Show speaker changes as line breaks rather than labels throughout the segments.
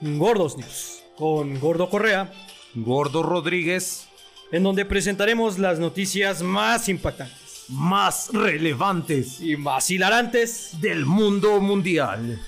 Gordos News con Gordo Correa,
Gordo Rodríguez,
en donde presentaremos las noticias más impactantes
más relevantes
y más hilarantes
del mundo mundial.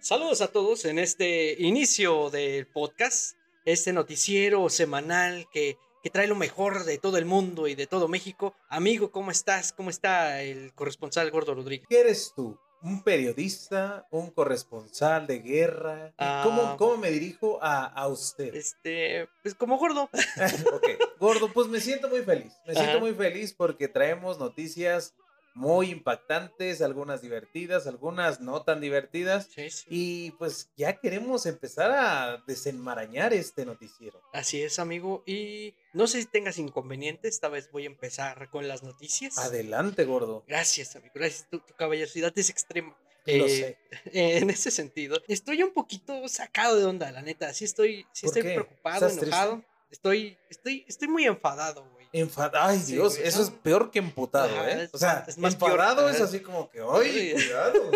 Saludos a todos en este inicio del podcast, este noticiero semanal que que trae lo mejor de todo el mundo y de todo México. Amigo, ¿cómo estás? ¿Cómo está el corresponsal Gordo Rodríguez?
¿Qué eres tú? ¿Un periodista? ¿Un corresponsal de guerra? ¿Cómo, ah. ¿Cómo, me dirijo a, a, usted?
Este, pues como gordo.
ok, gordo, pues me siento muy feliz. Me siento muy feliz porque traemos noticias muy impactantes, algunas divertidas, algunas no tan divertidas. Y pues ya queremos empezar a desenmarañar este noticiero.
Así es, amigo. Y no sé si tengas inconveniente, esta vez voy a empezar con las noticias.
Adelante, gordo.
Gracias, amigo. Gracias. Tu, caballerosidad es extrema.
Lo sé.
En ese sentido, estoy un poquito sacado de onda, la neta. Sí estoy, sí estoy preocupado, enojado. Estoy, estoy, estoy muy enfadado, güey.
Enfadado. Ay, Dios, eso es peor que emputado, ¿eh? o sea, es más enfadado es así como que, ay, cuidado,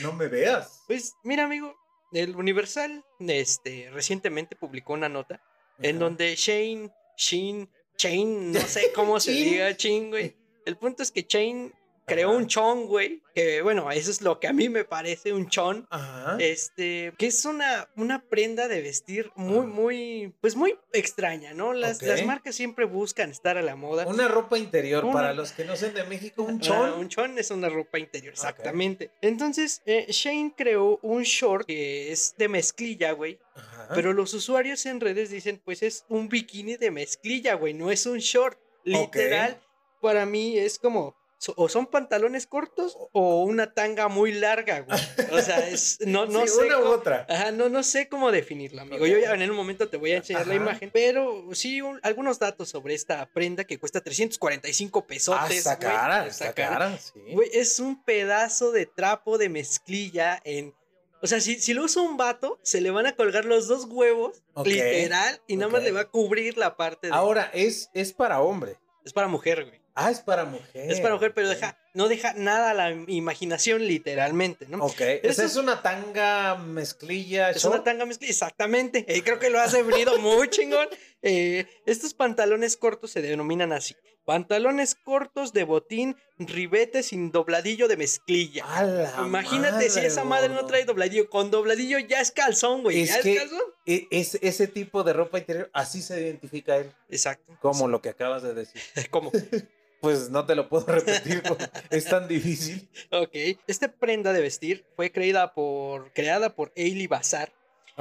no me veas.
Pues, mira, amigo, el Universal este, recientemente publicó una nota en donde Shane, Shane, Chain, no sé cómo se diga, Chain, güey. El punto es que Chain creó un chon, güey, que bueno, eso es lo que a mí me parece un chon. Este, que es una, una prenda de vestir muy, muy, pues muy extraña, ¿no? Las, las marcas siempre buscan estar a la moda.
Una ropa interior, para los que no sean de México, un chon.
un chon es una ropa interior, exactamente. Entonces, eh, Shane creó un short que es de mezclilla, güey. Pero los usuarios en redes dicen, pues es un bikini de mezclilla, güey, no es un short. Literal, para mí es como o son pantalones cortos o una tanga muy larga, güey. O sea, es, no, no sé.
Una u otra.
Ajá, no, no sé cómo definirlo, amigo. Yo ya en un momento te voy a enseñar la imagen, pero sí, algunos datos sobre esta prenda que cuesta 345 pesos.
Ah, está cara, está cara, sí.
Güey, es un pedazo de trapo de mezclilla en o sea, si, si, lo usa un vato, se le van a colgar los dos huevos, literal, y nada más le va a cubrir la parte de.
Ahora, es, es para hombre.
Es para mujer, güey.
Ah, es para mujer.
Es para mujer, pero deja, no deja nada a la imaginación, literalmente, ¿no?
Ok. Esa es una tanga mezclilla.
Es una tanga mezclilla, exactamente. Eh, creo que lo has definido muy chingón. Eh, estos pantalones cortos se denominan así. Pantalones cortos de botín, ribete sin dobladillo de mezclilla. Imagínate si esa madre no trae dobladillo. Con dobladillo ya es calzón, güey.
Es que calzón? E, es, ese tipo de ropa interior, así se identifica él.
Exacto.
Como lo que acabas de decir.
¿Cómo?
Pues no te lo puedo repetir, es tan difícil.
Ok, esta prenda de vestir fue creada por, creada por Ailey Bazar.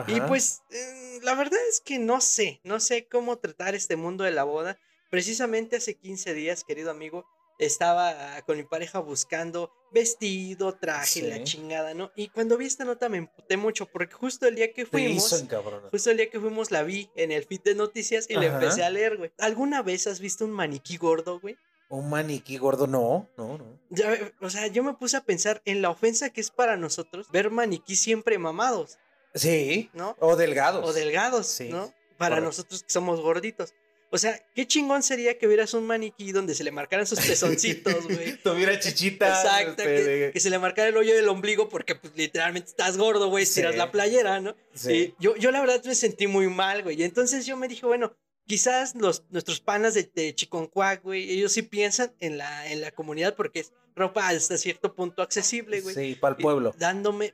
Y pues, eh, la verdad es que no sé, no sé cómo tratar este mundo de la boda. Precisamente hace 15 días, querido amigo, estaba con mi pareja buscando vestido, traje, la chingada, ¿no? Y cuando vi esta nota me emputé mucho porque justo el día que fuimos, justo el día que fuimos la vi en el feed de noticias y le empecé a leer, güey. ¿Alguna vez has visto un maniquí gordo, güey?
Un maniquí gordo, no, no, no.
Ya, o sea, yo me puse a pensar en la ofensa que es para nosotros ver maniquí siempre mamados.
Sí, ¿no? O delgados.
O delgados, sí, ¿no? Para nosotros que somos gorditos. O sea, qué chingón sería que hubieras un maniquí donde se le marcaran sus pezoncitos, güey.
Tuviera chichita.
Exacto, este, que, se le marcara el hoyo del ombligo porque pues, literalmente estás gordo, güey, tiras la playera, ¿no? Sí. yo, yo la verdad me sentí muy mal, güey. Y entonces yo me dije, bueno, quizás los, nuestros panas de, de Chiconcuac, güey, ellos sí piensan en la, en la comunidad porque es ropa hasta cierto punto accesible, güey.
Sí, para el pueblo.
dándome,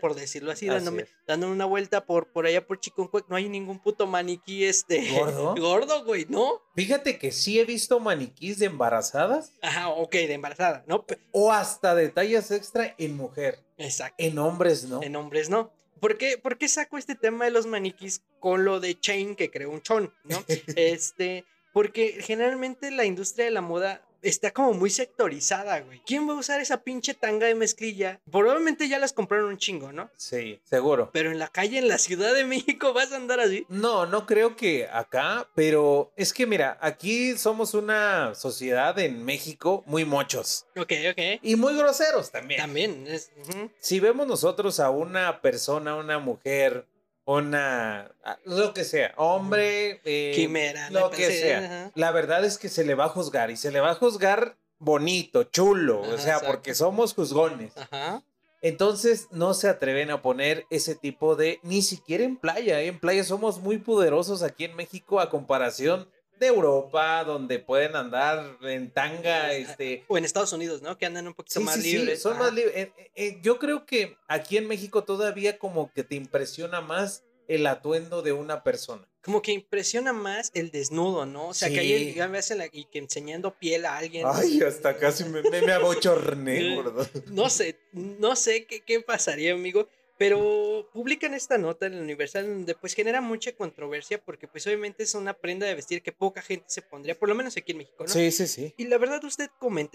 por decirlo así, dándome, dándome una vuelta por, por allá por Chiconcuac, no hay ningún puto maniquí este.
¿Gordo?
gordo, güey, ¿no?
Fíjate que sí he visto maniquís de embarazadas.
Ajá, ok, de embarazada, ¿no?
O hasta detalles extra en mujer.
Exacto.
En hombres, ¿no?
En hombres, ¿no? ¿Por qué, ¿Por qué saco este tema de los maniquís con lo de Chain que creó un chon, ¿no? este, porque generalmente la industria de la moda está como muy sectorizada, güey. ¿Quién va a usar esa pinche tanga de mezclilla? Probablemente ya las compraron un chingo, ¿no?
Sí, seguro.
Pero en la calle, en la Ciudad de México, vas a andar así.
No, no creo que acá, pero es que mira, aquí somos una sociedad en México muy mochos.
Ok, ok.
Y muy groseros también.
También. Es,
Si vemos nosotros a una persona, una mujer, una ah, lo que sea, hombre,
eh, quimera,
lo que sea. La verdad es que se le va a juzgar y se le va a juzgar bonito, chulo, o sea, porque somos juzgones. Ajá. Entonces no se atreven a poner ese tipo de, ni siquiera en playa, ¿eh? en playa somos muy poderosos aquí en México a comparación de Europa, donde pueden andar en tanga, este...
O en Estados Unidos, ¿no? Que andan un poquito más libres.
son más libres. Eh, eh, yo creo que aquí en México todavía como que te impresiona más el atuendo de una persona.
Como que impresiona más el desnudo, ¿no? O sea, que ahí ya me hacen y que enseñando piel a alguien.
Ay, hasta casi me, me, abochorné, gordo.
No sé, no sé qué, qué pasaría, amigo. Pero publican esta nota en el Universal donde pues genera mucha controversia porque pues obviamente es una prenda de vestir que poca gente se pondría, por lo menos aquí en México, ¿no?
Sí, sí, sí.
Y la verdad usted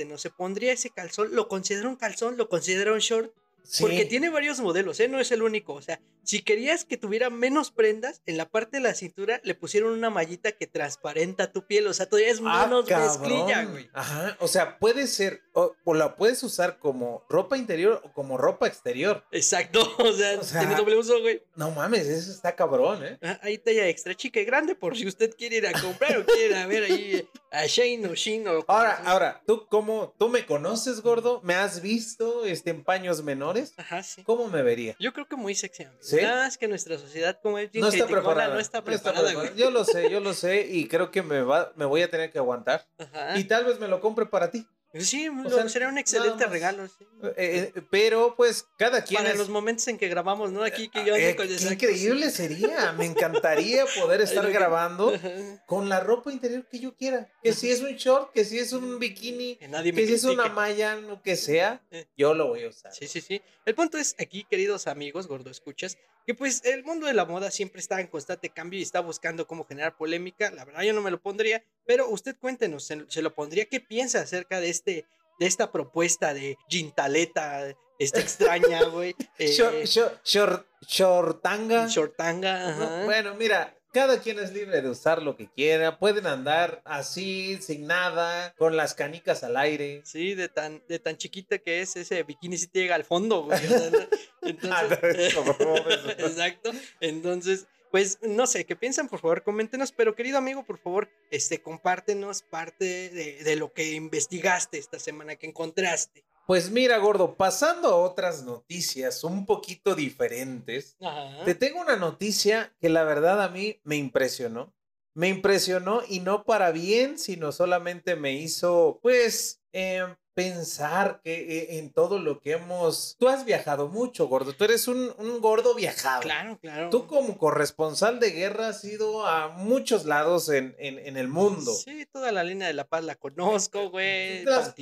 ¿no? ¿se pondría ese calzón? ¿Lo considera un calzón? ¿Lo considera un short? Porque tiene varios modelos, ¿eh? No es el único. O sea, si querías que tuviera menos prendas, en la parte de la cintura le pusieron una mallita que transparenta tu piel. O sea, todavía es ah, menos mezclilla, güey.
Ajá. O sea, puede ser, o, la puedes usar como ropa interior o como ropa exterior.
Exacto. O sea, tiene doble uso, güey.
No mames, eso está cabrón, ¿eh?
Ah, ahí talla extra chica y grande por si usted quiere ir a comprar o quiere ir a ver ahí a Shane o Shin o.
Ahora, ahora, tú cómo, tú me conoces, gordo, me has visto este, en paños menores.
Ajá, sí.
¿Cómo me vería?
Yo creo que muy sexy. ¿Sí? es que nuestra sociedad como es
no está preparada. No está preparada. Yo lo sé, yo lo sé y creo que me va, me voy a tener que aguantar. Ajá. Y tal vez me lo compre para ti.
Sí, sería un excelente regalo.
Eh, eh, pero pues cada quien.
Para los momentos en que grabamos, ¿no? Aquí que yo
eh, qué increíble sería. Me encantaría poder estar grabando con la ropa interior que yo quiera. Que si es un short, que si es un bikini, que, si es una malla, lo que sea, yo lo voy a usar.
Sí, sí, sí. El punto es aquí, queridos amigos, gordo escuchas, que pues el mundo de la moda siempre está en constante cambio y está buscando cómo generar polémica. La verdad yo no me lo pondría, pero usted cuéntenos, ¿se, lo pondría? ¿Qué piensa acerca de este, de esta propuesta de Gintaleta, esta extraña, güey?
Eh, shortanga.
Shortanga, ajá.
Bueno, mira, cada quien es libre de usar lo que quiera. Pueden andar así, sin nada, con las canicas al aire.
Sí, de tan, de tan chiquita que es, ese bikini si te llega al fondo, güey. Entonces, exacto. Entonces, pues no sé, ¿qué piensan? Por favor, coméntenos. Pero querido amigo, por favor, este, compártenos parte de, de lo que investigaste esta semana, que encontraste.
Pues mira, gordo, pasando a otras noticias un poquito diferentes, te tengo una noticia que la verdad a mí me impresionó. Me impresionó y no para bien, sino solamente me hizo, pues, eh, pensar que eh, en todo lo que hemos... Tú has viajado mucho, gordo. Tú eres un, gordo viajado.
Claro, claro.
Tú como corresponsal de guerra has ido a muchos lados en, el mundo.
Sí, toda la línea de La Paz la conozco, güey.
Las,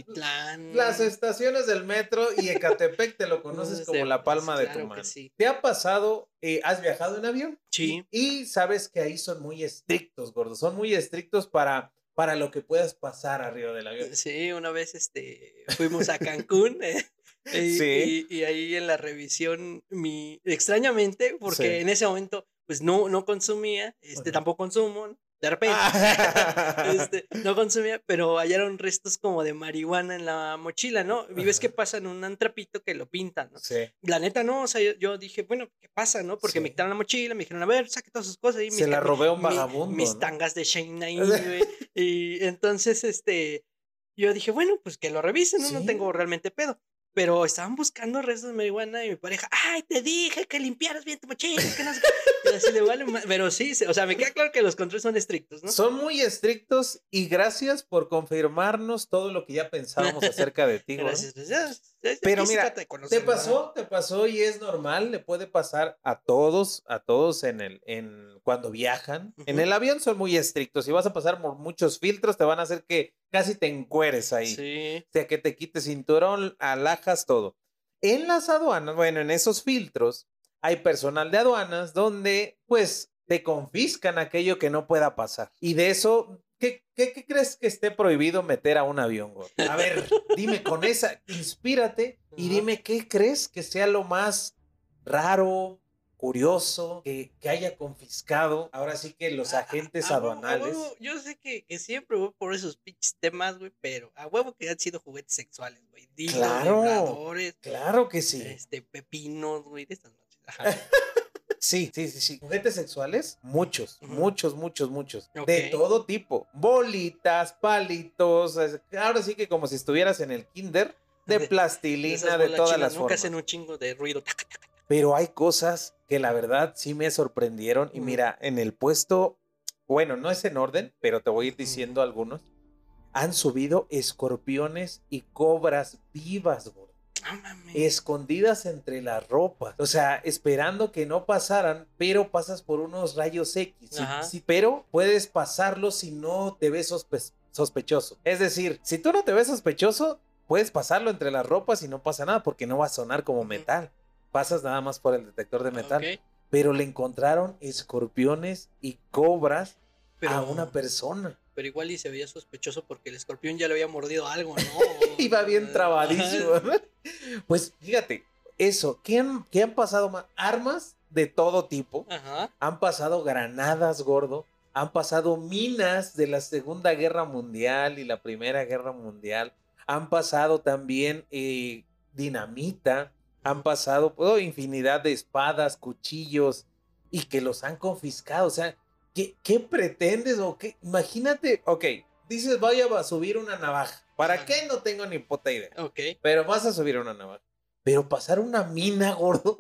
las estaciones del metro y Ecatepec te lo conoces como la palma de tu mano. ¿Te ha pasado, eh, has viajado en avión?
Sí.
y sabes que ahí son muy estrictos, gordo. Son muy estrictos para para lo que puedas pasar arriba del avión.
Sí, una vez este, fuimos a Cancún eh, y, ahí en la revisión, mi, extrañamente, porque en ese momento pues no, no consumía, este, tampoco consumo, de repente, este, no consumía, pero hallaron restos como de marihuana en la mochila, ¿no? Y ves que pasa en un trapito que lo pintan, ¿no?
Sí.
La neta, no, o sea, yo, dije, bueno, ¿qué pasa, no? Porque me quitaron la mochila, me dijeron, a ver, saque todas sus cosas. Y
Se la robé un vagabundo.
mis tangas de Shane ahí, güey. y entonces, este, yo dije, bueno, pues que lo revisen, ¿no? No tengo realmente pedo pero estaban buscando restos de marihuana y mi pareja, ay, te dije que limpiaras bien tu mochila, que no sé así de vale, pero sí, o sea, me queda claro que los controles son estrictos, ¿no?
Son muy estrictos y gracias por confirmarnos todo lo que ya pensábamos acerca de ti, Gracias, pues pero mira, te pasó, te pasó y es normal, le puede pasar a todos, a todos en el, en cuando viajan. En el avión son muy estrictos. Si vas a pasar por muchos filtros, te van a hacer que casi te encueres ahí.
Sí.
O sea, que te quites cinturón, alhajas, todo. En las aduanas, bueno, en esos filtros, hay personal de aduanas donde, pues, te confiscan aquello que no pueda pasar. Y de eso ¿Qué, ¿Qué, crees que esté prohibido meter a un avión? A ver, dime con esa, inspírate y dime qué crees que sea lo más raro, curioso, que, que haya confiscado. Ahora sí que los agentes aduanales.
yo sé que, que, siempre voy por esos pinches temas, güey, pero a huevo que han sido juguetes sexuales, güey.
Claro, claro que sí.
Este, pepinos, güey, de estas noches.
Sí, sí, sí, sí. Juguetes sexuales, muchos, muchos, muchos, muchos. De todo tipo. Bolitas, palitos. Ahora sí que como si estuvieras en el kinder. De, plastilina, de, todas las formas.
hacen un chingo de ruido.
Pero hay cosas que la verdad sí me sorprendieron. Y mira, en el puesto, bueno, no es en orden, pero te voy a ir diciendo algunos. Han subido escorpiones y cobras vivas, güey escondidas entre las ropas. O sea, esperando que no pasaran, pero pasas por unos rayos X. Sí, pero puedes pasarlo si no te ves sospechoso. Es decir, si tú no te ves sospechoso, puedes pasarlo entre las ropas y no pasa nada porque no va a sonar como metal. Pasas nada más por el detector de metal. Pero le encontraron escorpiones y cobras a una persona
pero igual y se veía sospechoso porque el escorpión ya le había mordido algo, ¿no?
Iba bien trabadísimo. pues fíjate, eso, ¿qué han, han pasado más? Armas de todo tipo. Ajá. Han pasado granadas, gordo. Han pasado minas de la Segunda Guerra Mundial y la Primera Guerra Mundial. Han pasado también eh, dinamita. Han pasado oh, infinidad de espadas, cuchillos y que los han confiscado. O sea, ¿Qué, pretendes o qué? Imagínate, ok, dices vaya a subir una navaja. ¿Para qué? No tengo ni puta idea. Ok. Pero vas a subir una navaja. Pero pasar una mina, gordo.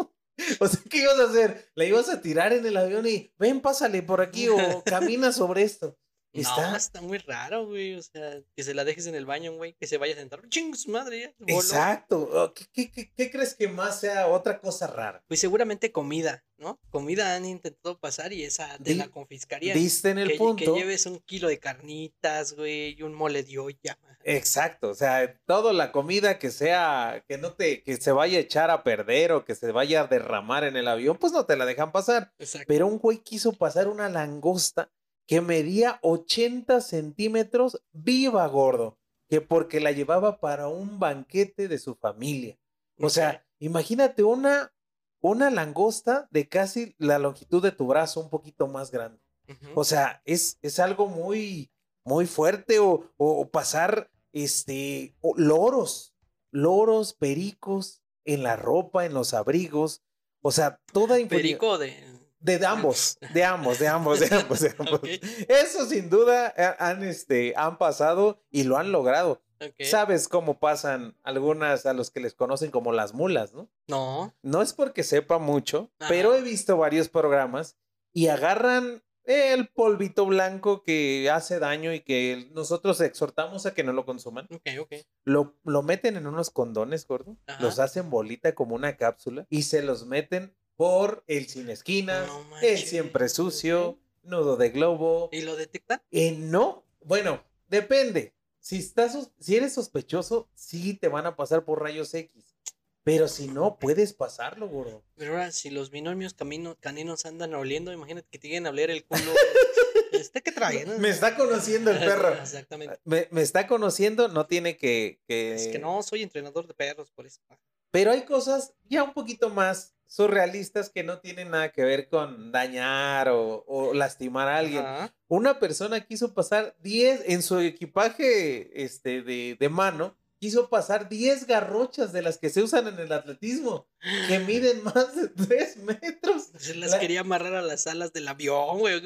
O sea, ¿qué ibas a hacer? ¿La ibas a tirar en el avión y ven, pásale por aquí o camina sobre esto?
Está... No, está muy raro, güey. O sea, que se la dejes en el baño, güey, que se vaya a sentar. ¡Ching, madre!
Exacto. Oh, ¿Qué, qué, crees que más sea otra cosa rara?
Pues seguramente comida, ¿no? Comida han intentado pasar y esa de la confiscaría.
Viste en el punto.
Que lleves un kilo de carnitas, güey, y un mole de olla.
Exacto. O sea, toda la comida que sea, que no te, que se vaya a echar a perder o que se vaya a derramar en el avión, pues no te la dejan pasar. Exacto. Pero un güey quiso pasar una langosta que medía 80 centímetros viva, gordo, que porque la llevaba para un banquete de su familia. O sea, imagínate una, una langosta de casi la longitud de tu brazo, un poquito más grande. O sea, es, es algo muy, muy fuerte o, o pasar este, loros, loros, pericos en la ropa, en los abrigos. O sea, toda
Perico de
de ambos, de ambos, de ambos, de ambos, de ambos. Eso sin duda han, este, han pasado y lo han logrado. ¿Sabes cómo pasan algunas a los que les conocen como las mulas, no?
No.
No es porque sepa mucho, pero he visto varios programas y agarran el polvito blanco que hace daño y que nosotros exhortamos a que no lo consuman.
Ok, ok.
Lo, lo meten en unos condones, gordo. Los hacen bolita como una cápsula y se los meten por el sin esquinas, el siempre sucio, nudo de globo.
¿Y lo detectan?
Eh, no, bueno, depende. Si, estás, si eres sospechoso, sí te van a pasar por rayos X. Pero si no, puedes pasarlo, gordo.
Pero ahora, si los binomios camino, caninos andan oliendo, imagínate que te lleguen a oler el culo. ¿Este qué trae?
Me está conociendo el perro. Exactamente. Me, está conociendo, no tiene que, que,
Es que no, soy entrenador de perros, por eso.
Pero hay cosas ya un poquito más surrealistas que no tienen nada que ver con dañar o, lastimar a alguien. Una persona quiso pasar 10 en su equipaje este, de, mano, quiso pasar 10 garrochas de las que se usan en el atletismo, que miden más de 3 metros.
Se las quería amarrar a las alas del avión, güey.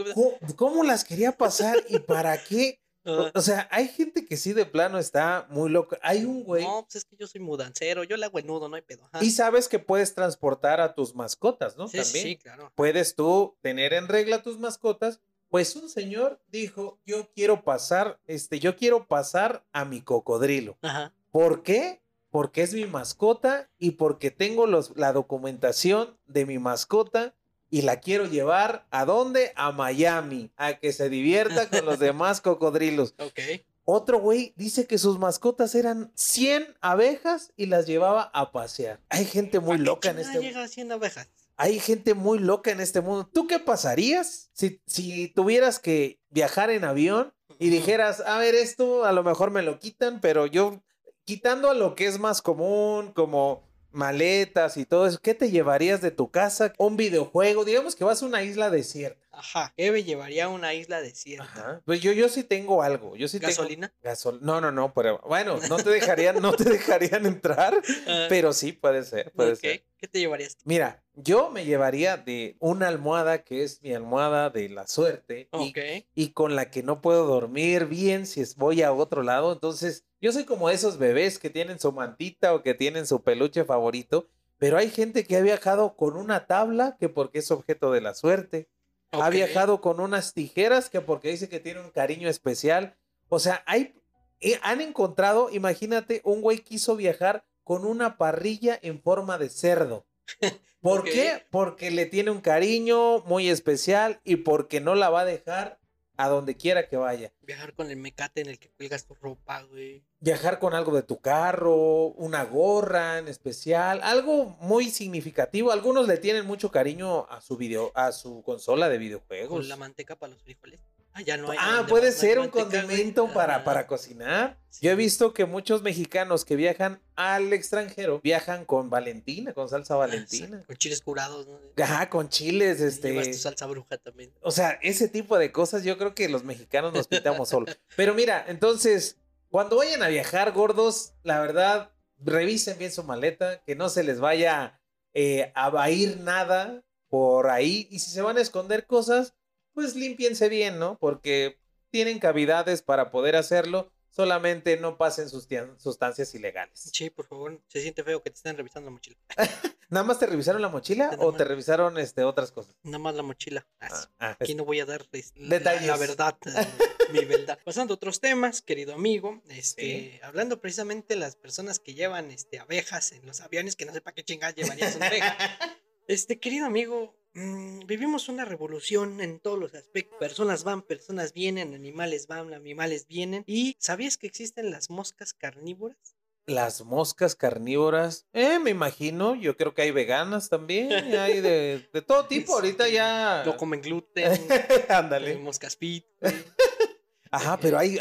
¿Cómo las quería pasar y para qué? O, sea, hay gente que sí de plano está muy loco. Hay un güey.
No, pues es que yo soy mudancero, yo le hago el nudo, no hay pedo.
Y sabes que puedes transportar a tus mascotas, ¿no?
Sí, También. Sí, claro.
Puedes tú tener en regla tus mascotas. Pues un señor dijo, yo quiero pasar, este, yo quiero pasar a mi cocodrilo. Ajá. ¿Por qué? Porque es mi mascota y porque tengo los, la documentación de mi mascota y la quiero llevar a dónde? A Miami, a que se divierta con los demás cocodrilos.
Ok.
Otro güey dice que sus mascotas eran 100 abejas y las llevaba a pasear. Hay gente muy loca en este
mundo. llega a 100 abejas?
Hay gente muy loca en este mundo. ¿Tú qué pasarías si, si tuvieras que viajar en avión y dijeras, a ver, esto a lo mejor me lo quitan, pero yo quitando a lo que es más común, como maletas y todo eso, ¿qué te llevarías de tu casa? Un videojuego, digamos que vas a una isla desierta.
Ajá, Eve llevaría a una isla desierta.
Ajá. Pues yo, yo sí tengo algo. Yo sí
¿Gasolina?
Gasol no, no, no, pero bueno, no te dejarían, no te dejarían entrar,
Ah,
pero sí puede ser, puede
ok,
ser.
¿Qué te llevarías?
Mira, yo me llevaría de una almohada que es mi almohada de la suerte y,
Ok.
y con la que no puedo dormir bien si es- voy a otro lado. Entonces, yo soy como esos bebés que tienen su mantita o que tienen su peluche favorito, pero hay gente que ha viajado con una tabla que porque es objeto de la suerte. Ha viajado con unas tijeras que porque dice que tiene un cariño especial. O sea, hay, eh, han encontrado, imagínate, un güey quiso viajar con una parrilla en forma de cerdo. ¿Por qué? Porque le tiene un cariño muy especial y porque no la va a dejar a donde quiera que vaya.
Viajar con el mecate en el que cuelgas tu ropa, güey.
Viajar con algo de tu carro, una gorra en especial, algo muy significativo. Algunos le tienen mucho cariño a su video, a su consola de videojuegos.
Con la manteca para los frijoles. Ah, ya no hay.
Ah,
¿dónde
puede ser un
güey.
condimento para,
Ajá.
para cocinar.
Sí.
Yo he visto que muchos mexicanos que viajan al extranjero viajan con Valentina, con salsa
Ah,
Valentina.
Con chiles curados, ¿no?
Ajá, con chiles,
Llevas tu
este.
salsa bruja también.
O sea, ese tipo de cosas yo creo que los mexicanos nos pintamos solo. Pero mira, entonces, cuando vayan a viajar gordos, la verdad, revisen bien su maleta, que no se les vaya eh, a ir nada por ahí. Y si se van a esconder cosas, pues límpiense bien, ¿no? Porque tienen cavidades para poder hacerlo. Solamente no pasen sustancias ilegales.
Sí, por favor. Se siente feo que te estén revisando la mochila.
¿Nada más te revisaron la mochila o te revisaron este, otras cosas?
Nada más la mochila. Ah,
Ah,
Aquí no voy a dar la-
Detalles.
La, verdad, eh, mi verdad. Pasando a otros temas, querido amigo, este,
Sí.
hablando precisamente de las personas que llevan este, abejas en los aviones, que no sé para qué chingadas llevarías una abeja. Este, querido amigo, mm, vivimos una revolución en todos los aspectos. Personas van, personas vienen, animales van, animales vienen. ¿Y sabías que existen las moscas carnívoras?
Las moscas carnívoras, eh, me imagino, yo creo que hay veganas también, hay de, de todo tipo, ahorita ya...
No comen gluten,
Ándale.
moscas fit.
Ajá, pero hay,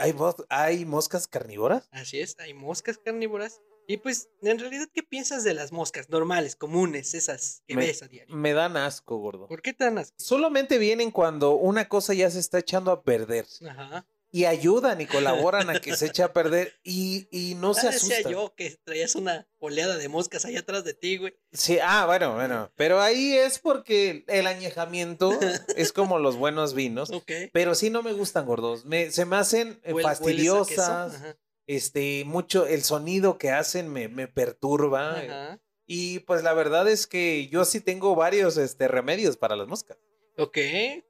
hay moscas carnívoras.
Así es, hay moscas carnívoras. Y pues, en realidad, ¿qué piensas de las moscas normales, comunes, esas que
Me-
ves a diario?
Me dan asco, gordo.
¿Por qué tan asco?
Solamente vienen cuando una cosa ya se está echando a perder.
Ajá.
Y ayudan y colaboran a que se eche a perder y, y no se
Ah, decía
asustan.
yo que traías una oleada de moscas allá atrás de ti, güey.
Sí, ah, bueno, bueno. Pero ahí es porque el añejamiento es como los buenos vinos.
Ok.
Pero sí no me gustan gordos. Me, se me hacen eh, fastidiosas. Este, mucho, el sonido que hacen me, me perturba.
Ajá.
Y pues la verdad es que yo sí tengo varios este, remedios para las moscas.
Ok,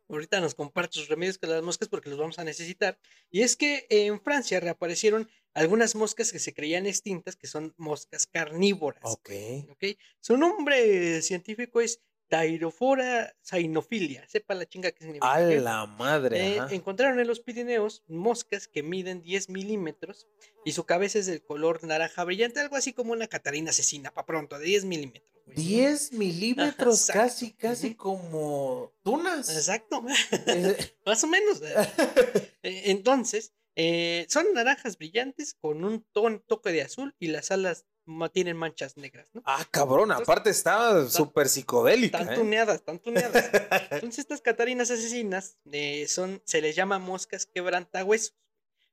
ahorita nos compartes sus remedios con las moscas porque los vamos a necesitar. Y es que en Francia reaparecieron algunas moscas que se creían extintas, que son moscas carnívoras.
Ok.
¿ok? Su nombre científico es Thyrophora cynofilia. Sepa la chinga que significa.
A la madre.
Eh, encontraron en los Pirineos moscas que miden 10 milímetros y su cabeza es del color naranja brillante, algo así como una Catarina asesina, para pronto, de 10 milímetros. güey.
10 milímetros, casi, casi como tunas.
Exacto,
Eh,
más o menos. Eh, Entonces, eh, son naranjas brillantes con un ton, toque de azul y las alas tienen manchas negras, ¿no?
ah, cabrón, aparte estaba súper psicodélica.
Están
¿eh?
tuneadas, están tuneadas. Entonces estas catarinas asesinas eh, son, se les llama moscas quebrantahuesos,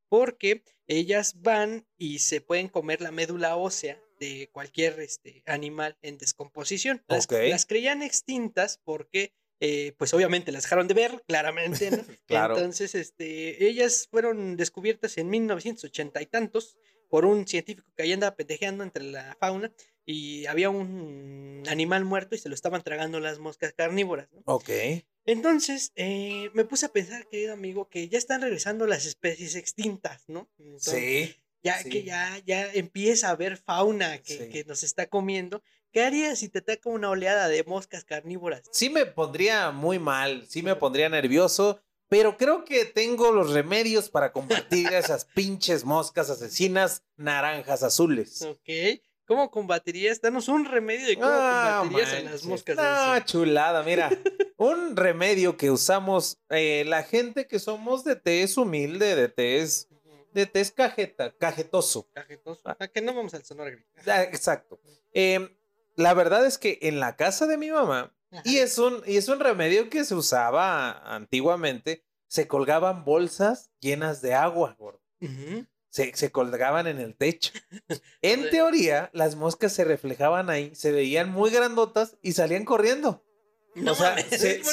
porque ellas van y se pueden comer la médula ósea de cualquier este, animal en descomposición. Las creían extintas porque, eh, pues obviamente las dejaron de ver, claramente, ¿no?
Claro.
Entonces, este, ellas fueron descubiertas en 1980 y tantos por un científico que ahí andaba pendejeando entre la fauna y había un animal muerto y se lo estaban tragando las moscas carnívoras. ¿no?
Ok.
Entonces, eh, me puse a pensar, querido amigo, que ya están regresando las especies extintas, ¿no? Entonces,
Sí.
Ya
sí.
que ya, ya empieza a haber fauna que,
Sí.
que nos está comiendo. ¿Qué harías si te ataca una oleada de moscas carnívoras?
Sí me pondría muy mal, sí me pondría nervioso, pero creo que tengo los remedios para combatir a esas pinches moscas asesinas naranjas azules.
¿Ok? ¿Cómo combatirías? Danos un remedio de cómo
Ah,
combatirías a las
manches.
moscas.
Ah, chulada, mira. un remedio que usamos eh, la gente que somos de tez humilde, de tez, de tez cajeta, cajetoso.
Cajetoso. ¿A que no vamos al Sonora Grill?
Ah, exacto. Em, la verdad es que en la casa de mi mamá Y es, un, y es un remedio que se usaba antiguamente. Se colgaban bolsas llenas de agua, gordo. se, se, colgaban en el techo. En teoría, las moscas se reflejaban ahí, se veían muy grandotas y salían corriendo.
No, o sea, se,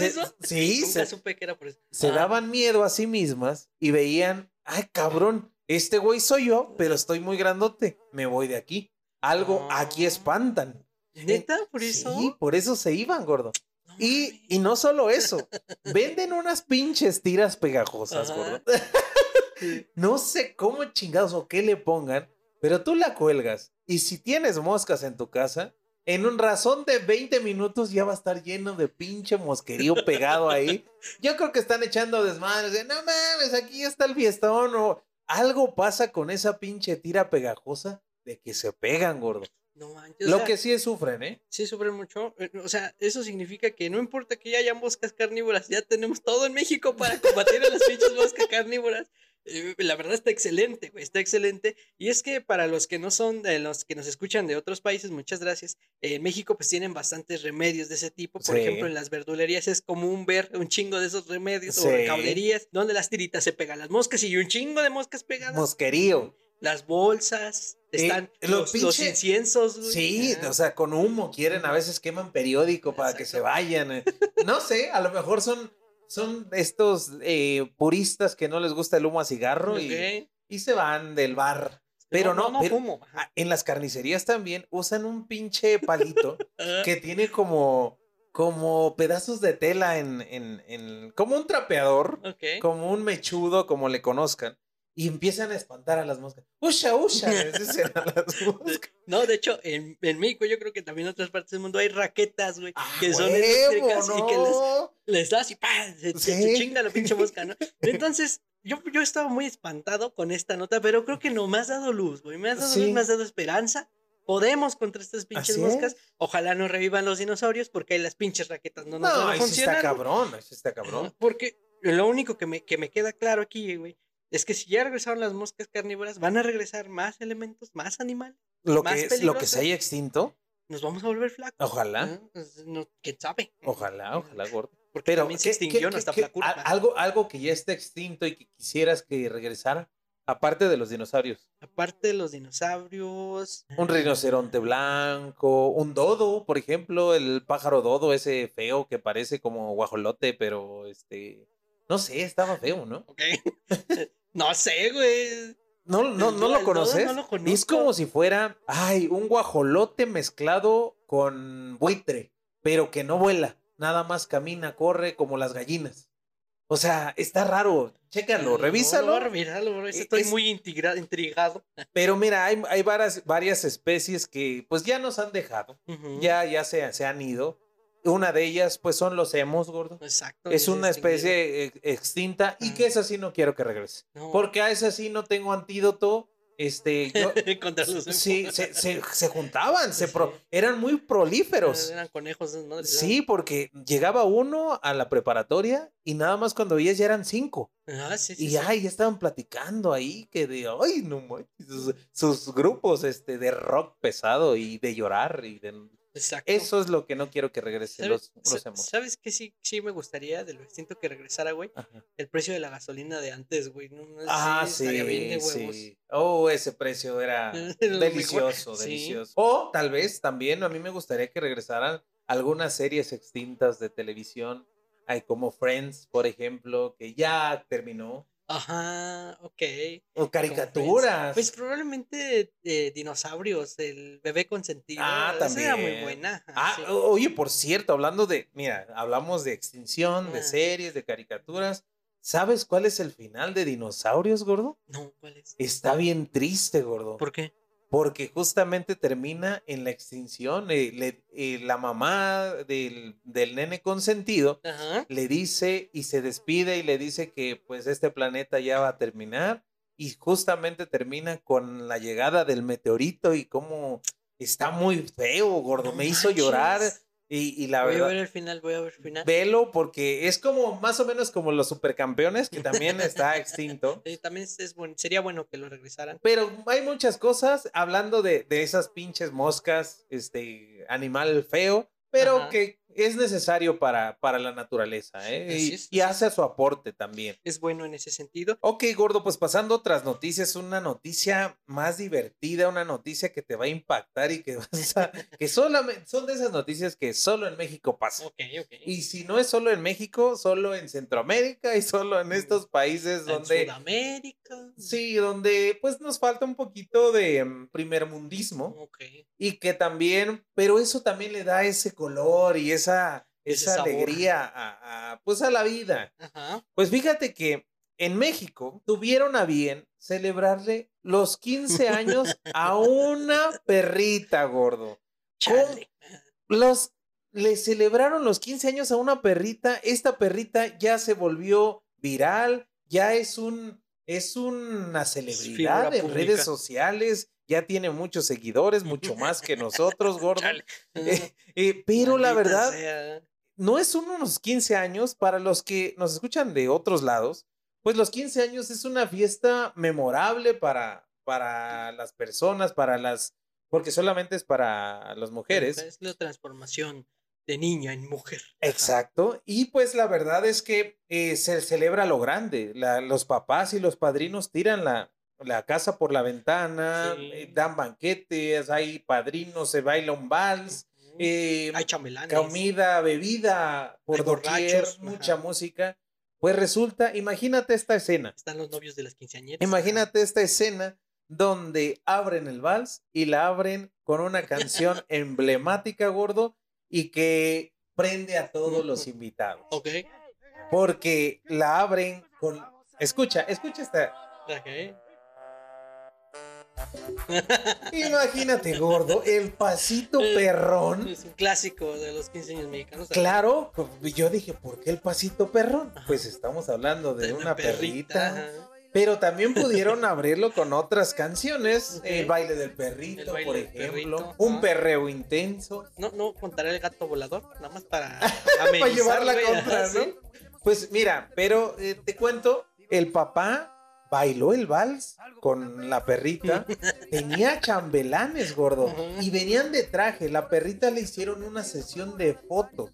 sí,
se, supe que era por eso.
se ah. daban miedo a sí mismas y veían, ay cabrón, este güey soy yo, pero estoy muy grandote, me voy de aquí. Algo aquí ah. espantan.
¿Neta? ¿Por eso?
Sí, por eso se iban, gordo. y, y, no solo eso, venden unas pinches tiras pegajosas, gordo. no sé cómo chingados o qué le pongan, pero tú la cuelgas. Y si tienes moscas en tu casa, en un razón de 20 minutos ya va a estar lleno de pinche mosquerío pegado ahí. Yo creo que están echando desmadres de, no mames, aquí está el fiestón o algo pasa con esa pinche tira pegajosa de que se pegan, gordo.
No manches.
Lo que sí es sufren, ¿eh?
Sí, sufren mucho. Eh, o sea, eso significa que no importa que ya haya moscas carnívoras, ya tenemos todo en México para combatir a las pinches moscas carnívoras. Eh, la verdad está excelente, güey, está excelente. Y es que para los que no son, de los que nos escuchan de otros países, muchas gracias. en México pues tienen bastantes remedios de ese tipo. Por ejemplo, en las verdulerías es común ver un chingo de esos remedios o cablerías donde las tiritas se pegan las moscas y un chingo de moscas pegadas.
Mosquerío
las bolsas, eh, están los, inciensos.
Sí, o sea, con humo quieren, a veces queman periódico para que se vayan. Eh. No sé, a lo mejor son, son estos eh, puristas que no les gusta el humo a cigarro y, y, se van del bar. Pero no, no, en las carnicerías también usan un pinche palito que tiene como como pedazos de tela en, en, en como un trapeador, como un mechudo, como le conozcan y empiezan a espantar a las moscas. ¡Usha, usha! a las
moscas. No, de hecho, en, en, México yo creo que también en otras partes del mundo hay raquetas, güey, ah, que son eléctricas y que les, les das y ¡pam! Se, chinga la pinche mosca, ¿no? Entonces, yo, yo estaba muy espantado con esta nota, pero creo que no me has dado luz, güey. Me has dado luz, me has dado esperanza. Podemos contra estas pinches moscas. Ojalá no revivan los dinosaurios porque las pinches raquetas no nos van a funcionar.
está cabrón, está cabrón.
Porque lo único que me, que me queda claro aquí, güey, es que si ya regresaron las moscas carnívoras, van a regresar más elementos, más animales.
Lo, que, lo que se haya extinto.
Nos vamos a volver flacos.
Ojalá.
Pues, ¿Quién sabe?
Ojalá, ojalá, gordo.
Porque Pero, también se extinguió nuestra flacura.
Algo, algo que ya está extinto y que quisieras que regresara. Aparte de los dinosaurios.
Aparte de los dinosaurios.
Un rinoceronte blanco, un dodo, por ejemplo, el pájaro dodo, ese feo que parece como guajolote, pero este no sé, estaba feo, ¿no?
Ok. no sé, güey.
No, no, no, lo conoces. es como si fuera, ay, un guajolote mezclado con buitre, pero que no vuela. Nada más camina, corre como las gallinas. O sea, está raro. Chécalo, revísalo.
No, míralo, estoy muy intrigado.
Pero mira, hay, hay varias, varias, especies que pues ya nos han dejado. Ya, ya se, se han ido. Una de ellas, pues, son los hemos, gordo.
Exacto.
Es una especie extinta y que esa sí no quiero que regrese. Porque a esa sí no tengo antídoto. Este, yo, sí, se, se, se, juntaban, se eran muy prolíferos.
Eran conejos, ¿no?
Sí, porque llegaba uno a la preparatoria y nada más cuando veías ya eran cinco.
Ah, sí, sí,
y ay, ya estaban platicando ahí que de, ay, no sus, sus, grupos este, de rock pesado y de llorar y de
Exacto.
Eso es lo que no quiero que regrese los,
los ¿Sabes qué sí, sí me gustaría de lo distinto que regresara, güey? El precio de la gasolina de antes, güey.
ah, sí, sí. Oh, ese precio era delicioso, delicioso. O tal vez también a mí me gustaría que regresaran algunas series extintas de televisión, hay como Friends, por ejemplo, que ya terminó.
Ajá, ok.
O caricaturas.
Pues probablemente eh, dinosaurios, el bebé consentido.
Ah, también.
era muy buena.
Ah, oye, por cierto, hablando de, mira, hablamos de extinción, de series, de caricaturas. ¿Sabes cuál es el final de dinosaurios, gordo?
No, ¿cuál es?
Está bien triste, gordo.
¿Por qué?
Porque justamente termina en la extinción. Eh, eh, la mamá del, del nene consentido le dice y se despide y le dice que pues este planeta ya va a terminar y justamente termina con la llegada del meteorito y cómo está muy feo, gordo, me hizo llorar y, la
voy
verdad.
Voy a ver el final, voy a ver el final.
Velo porque es como más o menos como los supercampeones, que también está extinto.
también es sería bueno que lo regresaran.
Pero hay muchas cosas, hablando de, de esas pinches moscas, este animal feo, pero que es necesario para, para la naturaleza, ¿eh? y, hace su aporte también.
Es bueno en ese sentido.
Ok, gordo, pues pasando otras noticias, una noticia más divertida, una noticia que te va a impactar y que vas a, que solamente son de esas noticias que solo en México pasan.
Ok, ok.
Y si no es solo en México, solo en Centroamérica y solo en estos países donde...
En Sudamérica.
Sí, donde pues nos falta un poquito de mm, primer mundismo.
Ok.
Y que también, pero eso también le da ese color y esa, esa alegría a, pues a la vida. Pues fíjate que en México tuvieron a bien celebrarle los 15 años a una perrita, gordo. Los le celebraron los 15 años a una perrita. Esta perrita ya se volvió viral, ya es un es una celebridad en redes sociales, ya tiene muchos seguidores, mucho más que nosotros, gordo. Eh, eh, pero la verdad, no es unos 15 años para los que nos escuchan de otros lados, pues los 15 años es una fiesta memorable para, para las personas, para las, porque solamente es para las mujeres.
Es la transformación de niña en mujer.
Exacto. Y pues la verdad es que eh, se celebra lo grande. los papás y los padrinos tiran la, la casa por la ventana, eh, dan banquetes, hay padrinos, se baila un vals.
Eh, hay chambelanes.
Comida, bebida, por doquier, mucha música. Pues resulta, imagínate esta escena.
Están los novios de las quinceañeras.
Imagínate esta escena donde abren el vals y la abren con una canción emblemática, gordo, y que prende a todos los invitados.
Ok.
Porque la abren con... Escucha, escucha esta... Imagínate, gordo, el pasito perrón.
Es un clásico de los 15 años mexicanos.
Claro, yo dije, ¿por qué el pasito perrón? Pues estamos hablando de, una, perrita. Pero también pudieron abrirlo con otras canciones. El baile del perrito, por ejemplo. un perreo intenso.
No, no contaré el gato volador, nada más para,
para llevar la contra, ¿no? Pues mira, pero eh, te cuento, el papá bailó el vals con la perrita. Tenía chambelanes, gordo. Y venían de traje. La perrita le hicieron una sesión de fotos.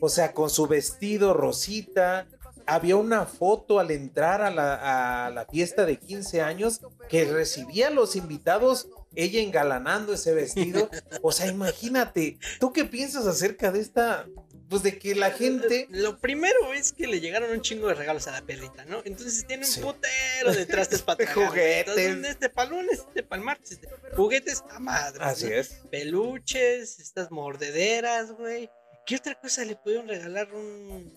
O sea, con su vestido rosita. Había una foto al entrar a la, a la fiesta de 15 años que recibía a los invitados ella engalanando ese vestido. O sea, imagínate, ¿tú qué piensas acerca de esta pues de que la gente.
Lo primero es que le llegaron un chingo de regalos a la perrita, ¿no? Entonces tiene un putero de trastes para
Juguetes.
Este palones, este palmar, este, juguetes a madre.
Así es.
Peluches, estas mordederas, güey. ¿Qué otra cosa le pudieron regalar? Un.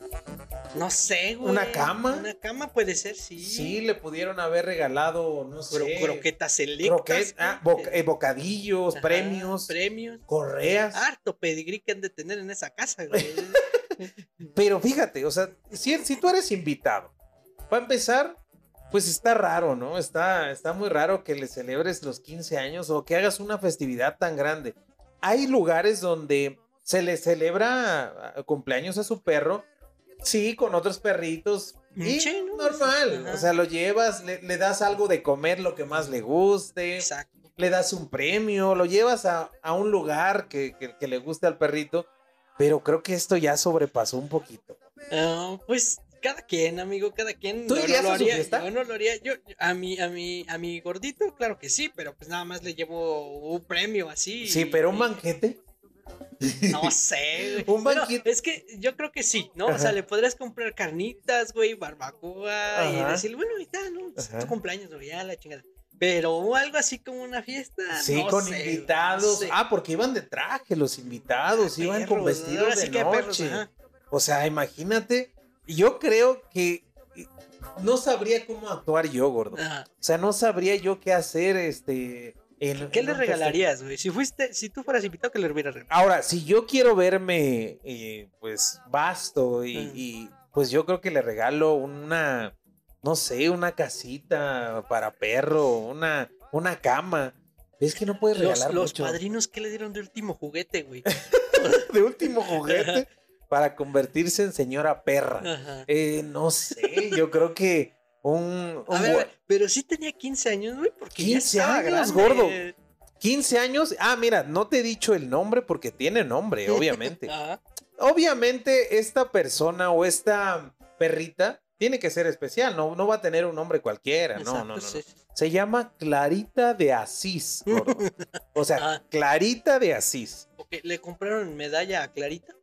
No sé, güey.
¿Una cama?
Una cama puede ser, sí.
Sí, le pudieron haber regalado, no sé.
croquetas eléctricas.
ah, eh, bocadillos, premios.
Premios.
Correas.
Harto pedigrí que han de tener en esa casa, güey.
Pero fíjate, o sea, si, si tú eres invitado, para empezar, pues está raro, ¿no? Está, está muy raro que le celebres los 15 años o que hagas una festividad tan grande. Hay lugares donde se le celebra cumpleaños a su perro, sí, con otros perritos. Y normal, o sea, lo llevas, le, das algo de comer, lo que más le guste. Le das un premio, lo llevas a, un lugar que, le guste al perrito. Pero creo que esto ya sobrepasó un poquito.
Ah, pues cada quien, amigo, cada quien.
¿Tú a
Yo no lo haría. Yo, a mi, a mi, a mi gordito, claro que sí, pero pues nada más le llevo un premio así.
Sí, pero un banquete.
No sé,
Un banquete.
es que yo creo que sí, ¿no? O sea, le podrías comprar carnitas, güey, barbacoa y decirle, bueno, ahorita, ¿no? tu cumpleaños, güey, ya la chingada. Pero algo así como una fiesta.
Sí, con invitados. Ah, porque iban de traje los invitados, iban con vestidos de noche. o sea, imagínate. Yo creo que no sabría cómo actuar yo, gordo. O sea, no sabría yo qué hacer, este
¿Qué le regalarías, güey? Si fuiste, si tú fueras invitado, ¿qué le hubieras regalado?
Ahora, si yo quiero verme, eh, pues, vasto y, pues yo creo que le regalo una, no sé, una casita para perro, una, una cama. Es que no puedes regalar
los, Los padrinos, ¿qué le dieron de último juguete, güey?
de último juguete para convertirse en señora perra. Eh, no sé, yo creo que un,
a ver, pero sí tenía 15 años, güey, porque 15 años,
gordo. 15 años. Ah, mira, no te he dicho el nombre porque tiene nombre, obviamente. obviamente esta persona o esta perrita tiene que ser especial, no, no va a tener un nombre cualquiera, no, no, no, Se llama Clarita de Asís, O sea, ah. Clarita de Asís.
¿Le compraron medalla a Clarita?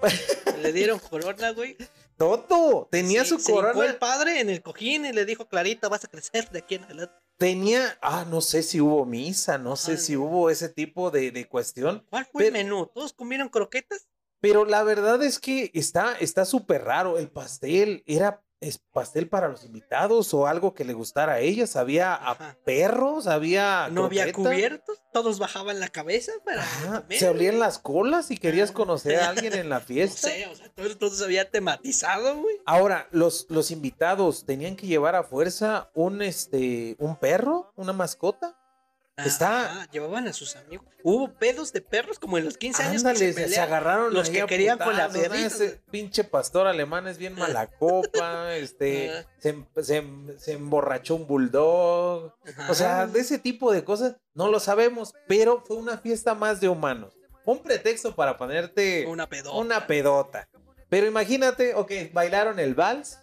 ¿Le dieron corona, güey?
Todo, tenía su corona.
Fue el padre en el cojín y le dijo, Clarita, vas a crecer de aquí en adelante.
Tenía, ah, no sé si hubo misa, no sé si hubo ese tipo de, de cuestión.
¿Cuál fue el menú? ¿Todos comieron croquetas?
Pero la verdad es que está súper raro. El pastel era es pastel para los invitados o algo que le gustara a ellas. Había a perros, había.
No había cubiertos, todos bajaban la cabeza para.
Se abrían las colas y querías conocer a alguien en la fiesta.
No sé, o sea, todo, se había tematizado, güey.
Ahora, los, los invitados tenían que llevar a fuerza un, este, un perro, una mascota. Está.
llevaban a sus amigos. Hubo pedos de perros como en los 15 años.
se, agarraron
los que querían con la.
Ese pinche pastor alemán es bien mala copa. este, se, emborrachó un bulldog. O sea, de ese tipo de cosas no lo sabemos, pero fue una fiesta más de humanos. Un pretexto para ponerte
una pedota.
Una pedota. Pero imagínate, ok, bailaron el vals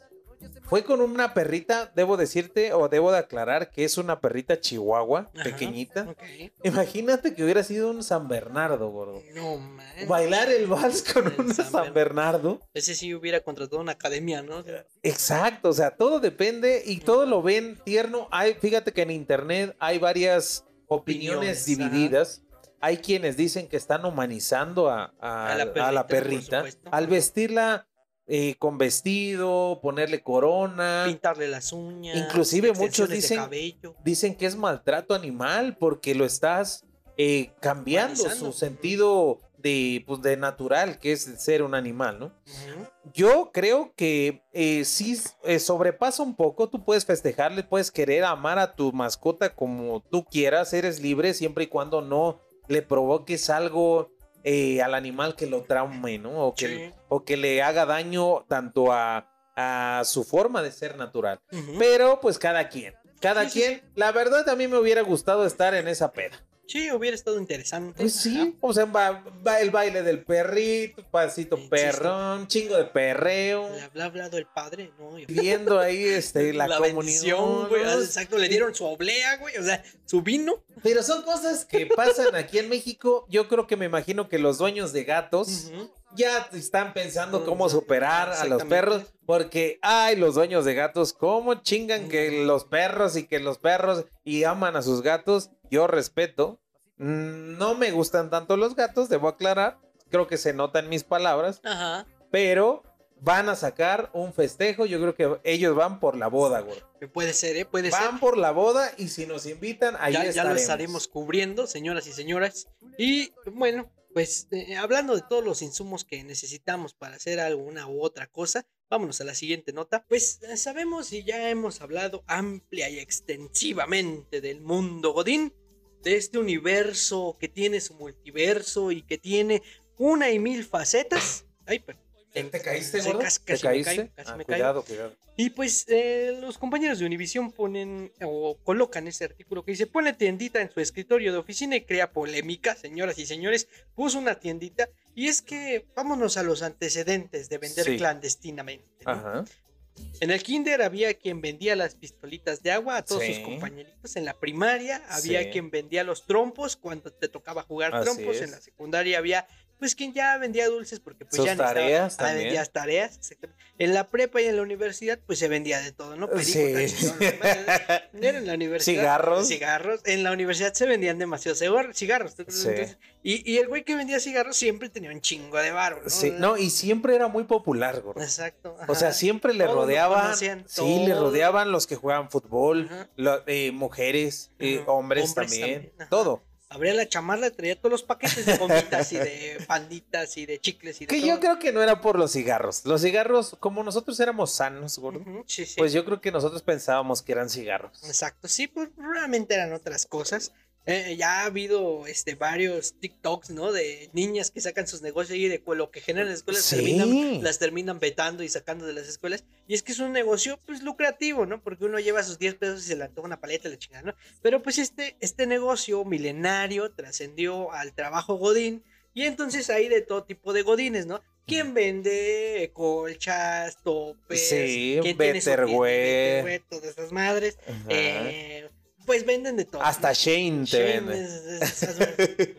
fue con una perrita, debo decirte, o debo de aclarar que es una perrita chihuahua, pequeñita. Imagínate que hubiera sido un San Bernardo, gordo.
No, man.
Bailar el vals con un San, Bernardo.
Ese sí hubiera contratado una academia, ¿no?
Exacto, o sea, todo depende y todo lo ven tierno. Hay, fíjate que en internet hay varias opiniones, divididas. Hay quienes dicen que están humanizando a, la perrita al vestirla eh, con vestido, ponerle corona,
pintarle las uñas,
inclusive muchos dicen, dicen que es maltrato animal porque lo estás eh, cambiando su sentido de, pues, de natural que es ser un animal, ¿no? Yo creo que eh, sí sobrepasa un poco, tú puedes festejarle, puedes querer amar a tu mascota como tú quieras, eres libre siempre y cuando no le provoques algo eh, al animal que lo traume, ¿no? O que, o que le haga daño tanto a, a su forma de ser natural. Pero pues cada quien, cada quien, la verdad a mí me hubiera gustado estar en esa peda.
Sí, hubiera estado interesante.
Pues sí, o sea, va, el baile del perrito, pasito perrón, chingo de perreo.
Le habla hablado el padre, ¿no?
Viendo ahí este, la, comunión.
güey. Exacto, le dieron su oblea, güey, o sea, su vino.
Pero son cosas que pasan aquí en México. Yo creo que me imagino que los dueños de gatos ya están pensando cómo superar a los perros. Porque, ay, los dueños de gatos, cómo chingan que los perros y que los perros y aman a sus gatos. Yo respeto. Mm, no me gustan tanto los gatos, debo aclarar. Creo que se nota en mis palabras. Ajá. Pero van a sacar un festejo. Yo creo que ellos van por la boda, güey.
Puede ser, ¿eh? Puede
van
ser.
Van por la boda y si nos invitan, ahí ya, Ya lo
estaremos cubriendo, señoras y señoras. Y bueno, pues eh, hablando de todos los insumos que necesitamos para hacer alguna u otra cosa, vámonos a la siguiente nota. Pues sabemos y ya hemos hablado amplia y extensivamente del mundo Godín, de este universo que tiene su multiverso y que tiene una y mil facetas. Ay, perdón.
¿Te caíste,
gordo? Casi,
¿Te caíste?
Me caigo, ah, cuidado, cuidado. Y pues eh, los compañeros de Univision ponen o colocan ese artículo que dice, pone tiendita en su escritorio de oficina y crea polémica, señoras y señores, puso una tiendita y es que vámonos a los antecedentes de vender clandestinamente. Ajá. En el kinder había quien vendía las pistolitas de agua a todos sus compañeritos. En la primaria había quien vendía los trompos cuando te tocaba jugar trompos. En la secundaria había pues quien ya vendía dulces porque pues ya
tareas
ah, vendía tareas. En la prepa y en la universidad pues se vendía de todo, ¿no? Sí. en la universidad.
Cigarros.
Cigarros. En la universidad se vendían demasiados cigarros. y, y, el güey que vendía cigarros siempre tenía un chingo de barro, ¿no?
Sí, no, y siempre era muy popular, güey.
Exacto.
O sea, siempre le rodeaban. Sí, le rodeaban los que jugaban fútbol, eh, mujeres, eh, hombres, también, todo
abría la chamarra, traía todos los paquetes de gomitas y de panditas y de chicles y de
Que yo creo que no era por los cigarros. Los cigarros, como nosotros éramos sanos, gordo, pues yo creo que nosotros pensábamos que eran cigarros.
Exacto, sí, pues realmente eran otras cosas. Eh, ya ha habido este, varios TikToks, ¿no? De niñas que sacan sus negocios y de lo que generan las escuelas terminan, las terminan vetando y sacando de las escuelas. Y es que es un negocio, pues, lucrativo, ¿no? Porque uno lleva sus 10 pesos y se le antoja una paleta la chingada, ¿no? Pero pues este, este negocio milenario trascendió al trabajo godín y entonces hay de todo tipo de godines, ¿no? ¿Quién vende colchas, topes?
Sí,
¿Quién tiene todas esas madres. Eh, pues venden de todo.
Hasta. Shane te vende.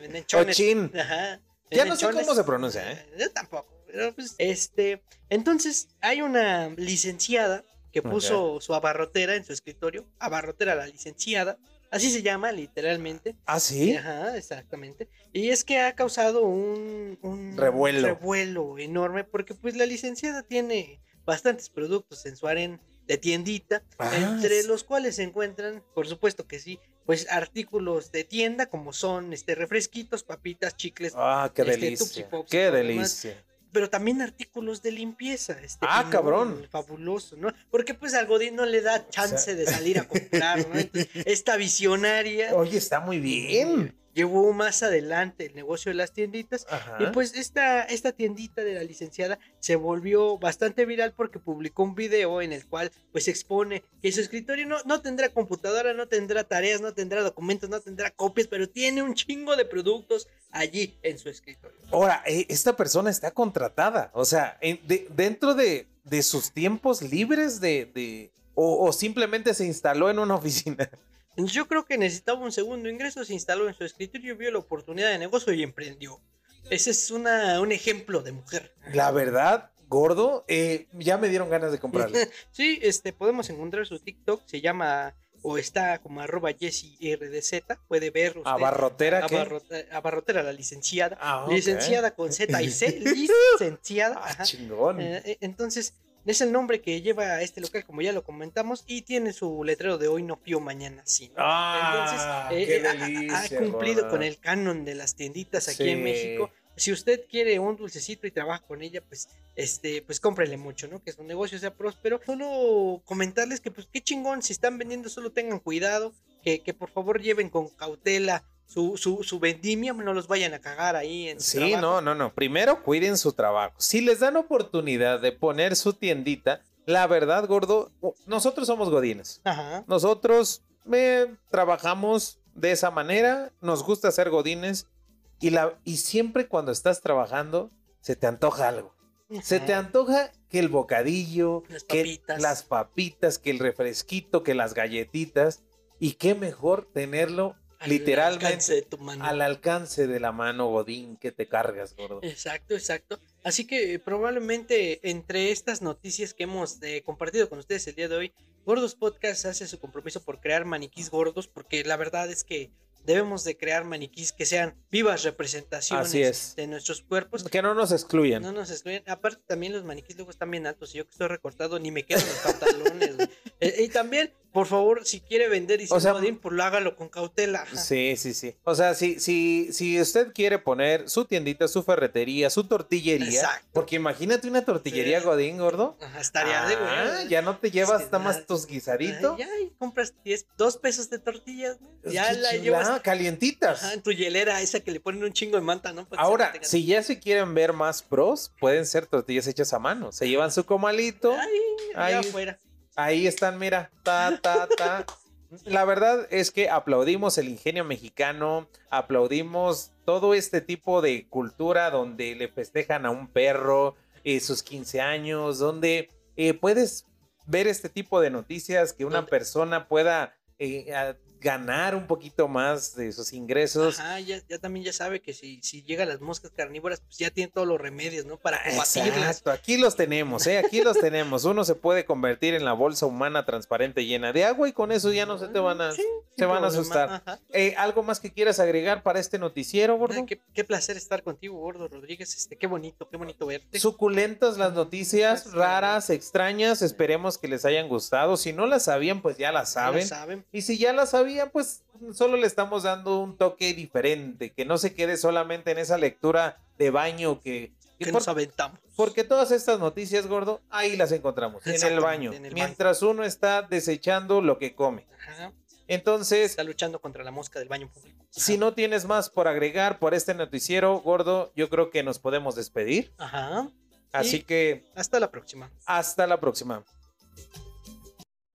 venden chones. Ajá.
Ya no sé cómo se pronuncia, ¿eh?
Yo tampoco. Pero pues, este, entonces, hay una licenciada que puso su abarrotera en su escritorio. Abarrotera la licenciada. Así se llama, literalmente.
Ah, sí.
Ajá, exactamente. Y es que ha causado un, un
Revuelo.
revuelo enorme porque pues la licenciada tiene bastantes productos en su aren de tiendita,
Ah,
entre los cuales se encuentran, por supuesto que sí, pues artículos de tienda como son este refresquitos, papitas, chicles,
Ah, qué
este,
delicia.
Pops
Qué
demás.
delicia.
pero también artículos de limpieza. Este,
Ah, cabrón.
Fabuloso, ¿no? Porque pues al Godín no le da chance de salir a comprar, ¿no? Entonces, esta visionaria
Oye, está muy bien.
Llevó más adelante el negocio de las tienditas.
Ajá.
Y pues esta, esta tiendita de la licenciada se volvió bastante viral porque publicó un video en el cual pues expone que su escritorio no, no tendrá computadora, no tendrá tareas, no tendrá documentos, no tendrá copias, pero tiene un chingo de productos allí en su escritorio.
Ahora, eh, esta persona está contratada. O sea, en- de- dentro de, de sus tiempos libres de. de- o, o simplemente se instaló en una oficina.
Yo creo que necesitaba un segundo ingreso, se instaló en su escritorio, vio la oportunidad de negocio y emprendió. Ese es una, un ejemplo de mujer.
La verdad, gordo, eh, ya me dieron ganas de comprarle.
Sí, este, podemos encontrar su TikTok, se llama o está como arroba Jessie RDZ, puede ver usted.
¿Abarrotera qué?
Abarrota- abarrotera la licenciada.
Ah, ok.
Licenciada con Z y C, licenciada.
Ah, chingón.
Eh, eh, entonces, es el nombre que lleva a este local, como ya lo comentamos, y tiene su letrero de hoy no fío, mañana sí. ¿no?
Ah,
Entonces,
qué
eh, ha- ha-
delicia,
ha, cumplido con el canon de las tienditas aquí en. México. Si usted quiere un dulcecito y trabaja con ella, pues, este, pues cómprele mucho, ¿no? Que su negocio sea próspero. Solo comentarles que, pues, qué chingón, si están vendiendo, solo tengan cuidado, que, que por favor lleven con cautela su, su, su vendimia, no los vayan a cagar ahí en su
Sí,
trabajo.
no, no, no. Primero cuiden su trabajo. Si les dan oportunidad de poner su tiendita, la verdad, gordo, nosotros somos godines.
Ajá.
Nosotros eh, trabajamos de esa manera, nos gusta ser godines y, la, y siempre cuando estás trabajando se te antoja algo. Se te antoja que el bocadillo,
Las
que
papitas.
las papitas, que el refresquito, que las galletitas. Y qué mejor tenerlo
Al
literalmente
alcance de tu mano.
al alcance de la mano, Godín, que te cargas, gordo.
Exacto, exacto. Así que eh, probablemente entre estas noticias que hemos eh, compartido con ustedes el día de hoy, Gordos Podcast hace su compromiso por crear maniquís gordos, porque la verdad es que debemos de crear maniquís que sean vivas representaciones
Así es.
de nuestros cuerpos.
Que no nos excluyan.
No nos excluyen. Aparte, también los maniquís luego están bien altos. Y yo que estoy recortado, ni me quedan los pantalones. Eh, y también, por favor, si quiere vender y
O
si
sea,
no, pues lo hágalo con cautela.
Sí, sí, sí. O sea, si, si, si usted quiere poner su tiendita, su ferretería, su tortillería,
Exacto.
porque imagínate una tortillería
Sí.
Godín, gordo.
Ajá, estaría de
Ah,
güey.
ya no te llevas nada más tus guisaditos.
Ay, ya, y compras 10, dos pesos de tortillas, ¿no? Ya la llevas
calientitas.
ajá, en tu hielera, esa que le ponen un chingo de manta, ¿no? Para
Ahora, si ya se quieren ver más pros, pueden ser tortillas hechas a mano. Se llevan su comalito.
Ay,
Ahí-
allá afuera.
Ahí están, mira, ta, ta, ta. La verdad es que aplaudimos el ingenio mexicano, aplaudimos todo este tipo de cultura donde le festejan a un perro eh, sus 15 años, donde eh, puedes ver este tipo de noticias que una persona pueda eh, ganar un poquito más de sus ingresos.
Ajá, ya, ya también ya sabe que si, si llegan las moscas carnívoras, pues ya tiene todos los remedios, ¿no? Para combatirlas.
Exacto, aquí los tenemos, ¿eh? aquí los tenemos. Uno se puede convertir en la bolsa humana transparente llena de agua y con eso ya no se te van a,
Sí,
se van a asustar. Eh, ¿Algo más que quieras agregar para este noticiero, gordo?
Qué, qué placer estar contigo, Gordo Rodríguez. Este, qué bonito, qué bonito verte.
Suculentas las noticias, raras, extrañas, esperemos que les hayan gustado. Si no las sabían, pues ya las
Ya
saben.
saben.
Y si ya las sabían, pues solo le estamos dando un toque diferente, que no se quede solamente en esa lectura de baño que... que
Que
por-
nos aventamos.
Porque todas estas noticias, gordo, ahí las encontramos, en el baño,
en el
mientras uno está desechando lo que come.
Ajá.
Entonces,
Está luchando contra la mosca del baño público.
si no tienes más por agregar por este noticiero, gordo, yo creo que nos podemos despedir.
Ajá.
Así
Y-
que
Hasta la próxima.
hasta la próxima.